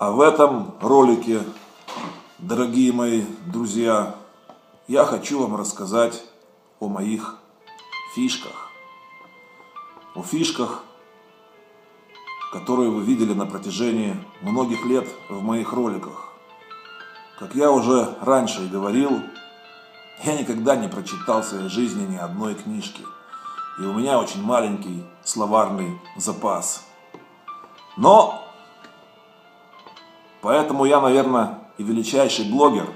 А в этом ролике, дорогие мои друзья, я хочу вам рассказать о моих фишках. О фишках, которые вы видели на протяжении многих лет в моих роликах. Как я уже раньше и говорил, я никогда не прочитал в своей жизни ни одной книжки. И у меня очень маленький словарный запас. Но поэтому я, наверное, и величайший блогер,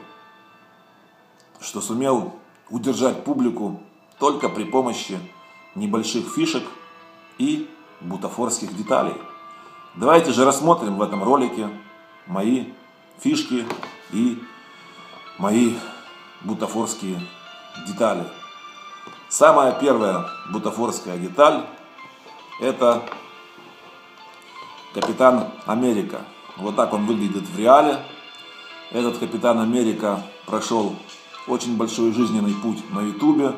что сумел удержать публику только при помощи небольших фишек и бутафорских деталей. Давайте же рассмотрим в этом ролике мои фишки и мои бутафорские детали. Самая первая бутафорская деталь – это Капитан Америка. Вот так он выглядит в реале. Этот Капитан Америка прошел очень большой жизненный путь на Ютубе,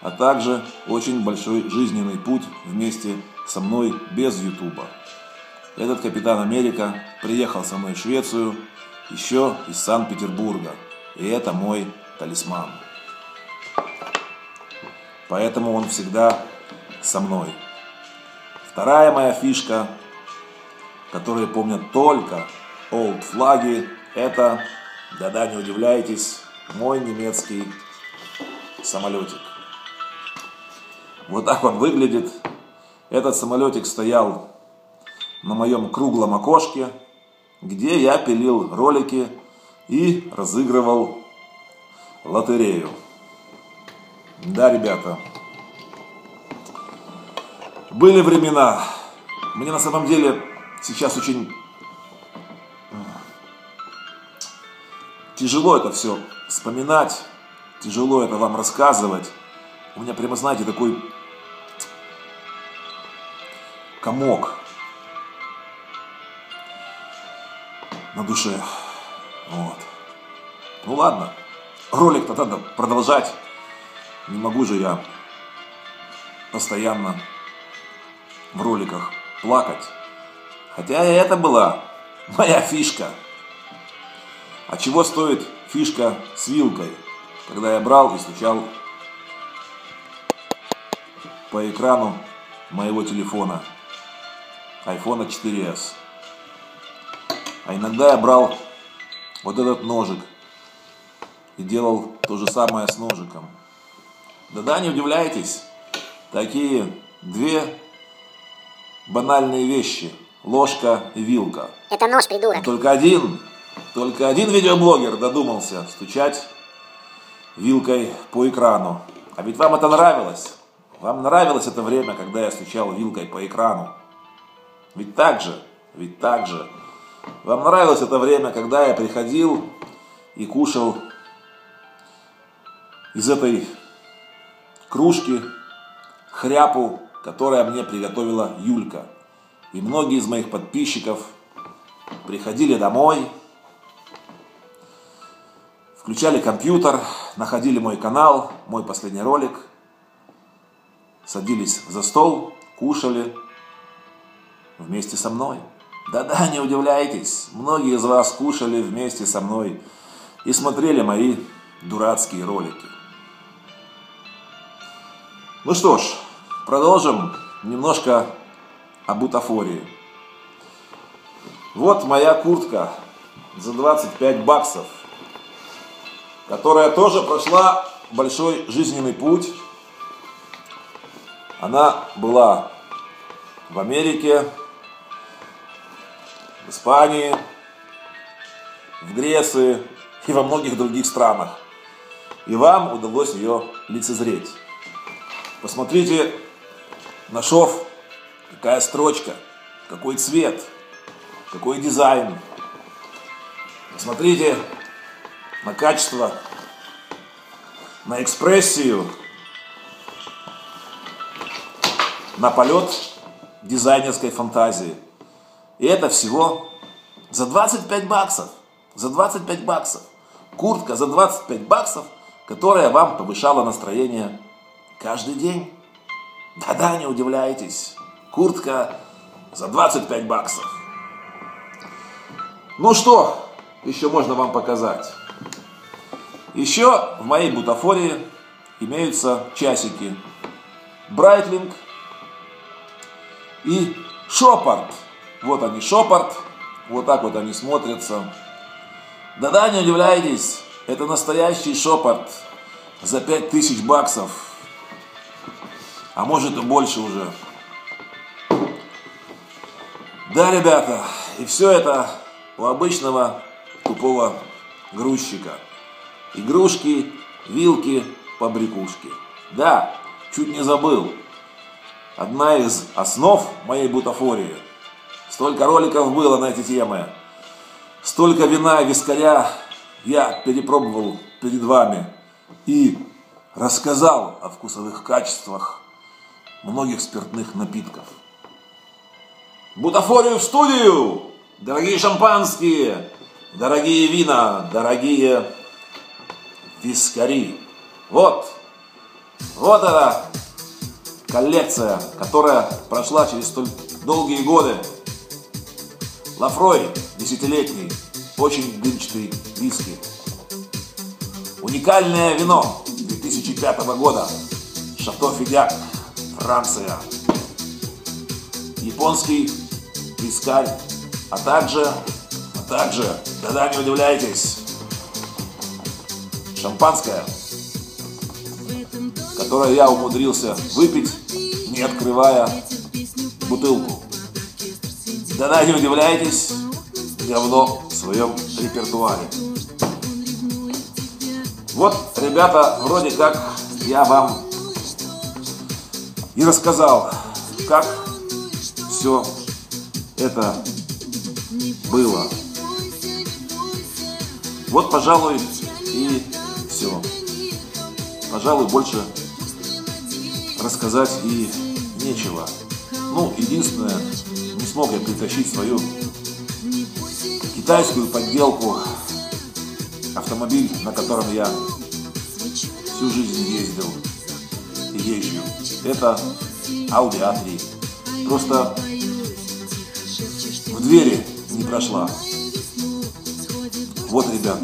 а также очень большой жизненный путь вместе со мной без Ютуба. Этот Капитан Америка приехал со мной в Швецию еще из Санкт-Петербурга. И это мой талисман. Поэтому он всегда со мной. Вторая моя фишка, которую помнят только old флаги, это, да-да, не удивляйтесь, мой немецкий самолетик. Вот так он выглядит. Этот самолетик стоял на моем круглом окошке, где я пилил ролики и разыгрывал лотерею. Да, ребята, были времена. Мне на самом деле сейчас очень тяжело это все вспоминать, тяжело это вам рассказывать. У меня прямо, знаете, такой комок на душе. Вот. Ну ладно, ролик-то надо продолжать. Не могу же я постоянно в роликах плакать. Хотя и это была моя фишка. А чего стоит фишка с вилкой, когда я брал и стучал по экрану моего телефона iPhone 4s. А иногда я брал вот этот ножик и делал то же самое с ножиком. Да-да, не удивляйтесь, такие две банальные вещи. Ложка и вилка. Это нож, придурок. Только один, только один видеоблогер додумался стучать вилкой по экрану. А ведь вам это нравилось. Вам нравилось это время, когда я стучал вилкой по экрану. Ведь так же, ведь так же. Вам нравилось это время, когда я приходил и кушал из этой кружки хряпу, которая мне приготовила Юлька. И многие из моих подписчиков приходили домой, включали компьютер, находили мой канал, мой последний ролик, садились за стол, кушали вместе со мной. Да-да, не удивляйтесь, многие из вас кушали вместе со мной и смотрели мои дурацкие ролики. Ну что ж, продолжим немножко о бутафории. Вот моя куртка за 25 баксов, которая тоже прошла большой жизненный путь. Она была в Америке, в Испании, в Греции и во многих других странах. И вам удалось ее лицезреть. Посмотрите на шов, какая строчка, какой цвет, какой дизайн. Посмотрите на качество, на экспрессию, на полет дизайнерской фантазии. И это всего за 25 баксов. За 25 баксов. Куртка за 25 баксов, которая вам повышала настроение каждый день. Да-да, не удивляйтесь. Куртка за 25 баксов. Ну что еще можно вам показать? Еще в моей бутафории имеются часики Брайтлинг и Шопарт. Вот они, Шопарт. Вот так вот они смотрятся. Да-да, не удивляйтесь, это настоящий Шопарт за 5000 баксов. А может и больше уже. Да, ребята, и все это у обычного тупого грузчика. Игрушки, вилки, побрякушки. Да, чуть не забыл. Одна из основ моей бутафории. Столько роликов было на эти темы. Столько вина и вискаря я перепробовал перед вами и рассказал о вкусовых качествах многих спиртных напитков. Бутафорию в студию! Дорогие шампанские, дорогие вина, дорогие вискари. Вот, вот эта коллекция, которая прошла через столь долгие годы. Лафрой, десятилетний, очень дымчатый виски. Уникальное вино 2005 года. Шато Фидяк, Франция. Японский вискарь, а также, а также, да-да, не удивляйтесь, шампанское, которое я умудрился выпить, не открывая бутылку. Да-да, не удивляйтесь, говно в своем репертуаре. Вот, ребята, вроде как я вам и рассказал, как все это было. Вот, пожалуй, и все. Пожалуй, больше рассказать и нечего. Ну, единственное, не смог я притащить свою китайскую подделку автомобиль, на котором я всю жизнь ездил и езжу. Это Audi A3. Просто двери не прошла. Вот, ребята.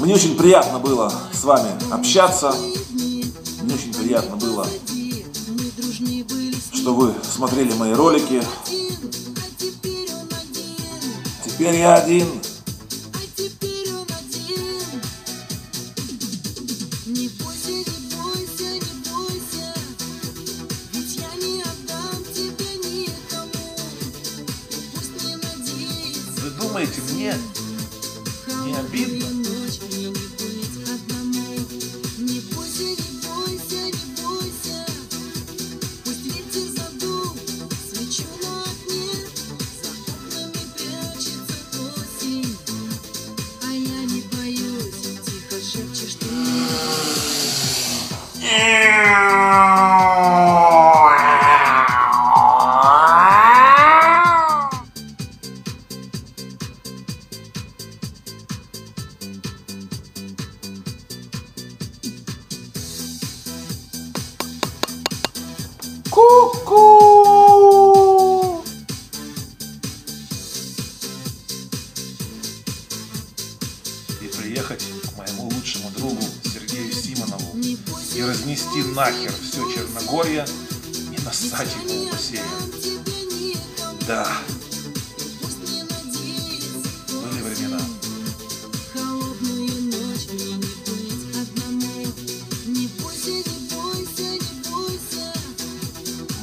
Мне очень приятно было с вами общаться. Мне очень приятно было, что вы смотрели мои ролики. Теперь я один. Думаете, мне не обидно? Ку-ку! И приехать к моему лучшему другу Сергею Симонову и разнести нахер все Черногорье и нассать ему в бассейн. Да.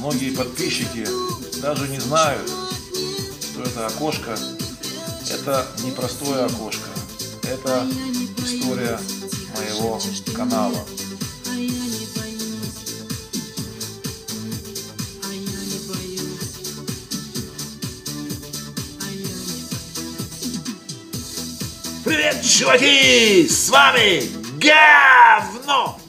Многие подписчики даже не знают, что это окошко, это не простое окошко, это история моего канала. Привет, чуваки! С вами говно!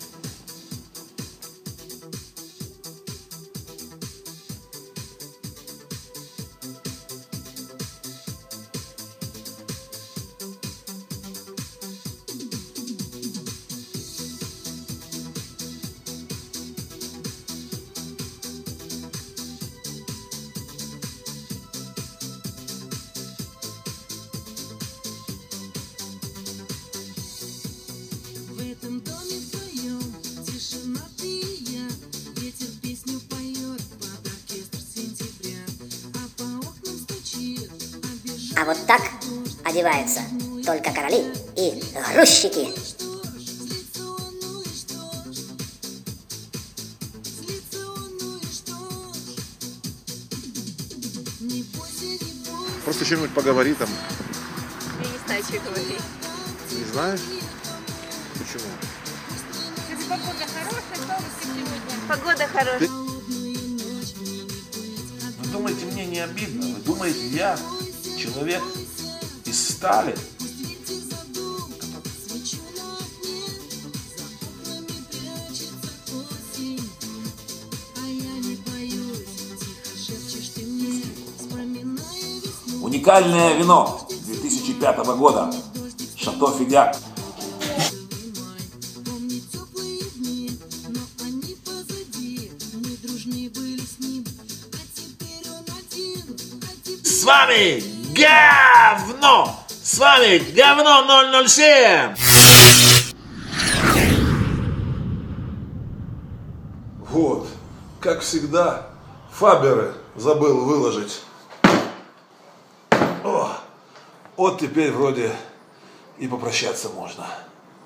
А вот так одеваются только короли и грузчики. Просто чем-нибудь поговори там. Я не знаю, что говорить. Не знаешь? Почему? Если погода хорошая, сегодня. Погода хорошая. Вы думаете, мне не обидно? Вы думаете, я человек из стали? Уникальное вино 2005 года. Шато Федяк. С вами говно! С вами говно 007! Вот, как всегда, Фаберы забыл выложить. О, вот теперь вроде и попрощаться можно.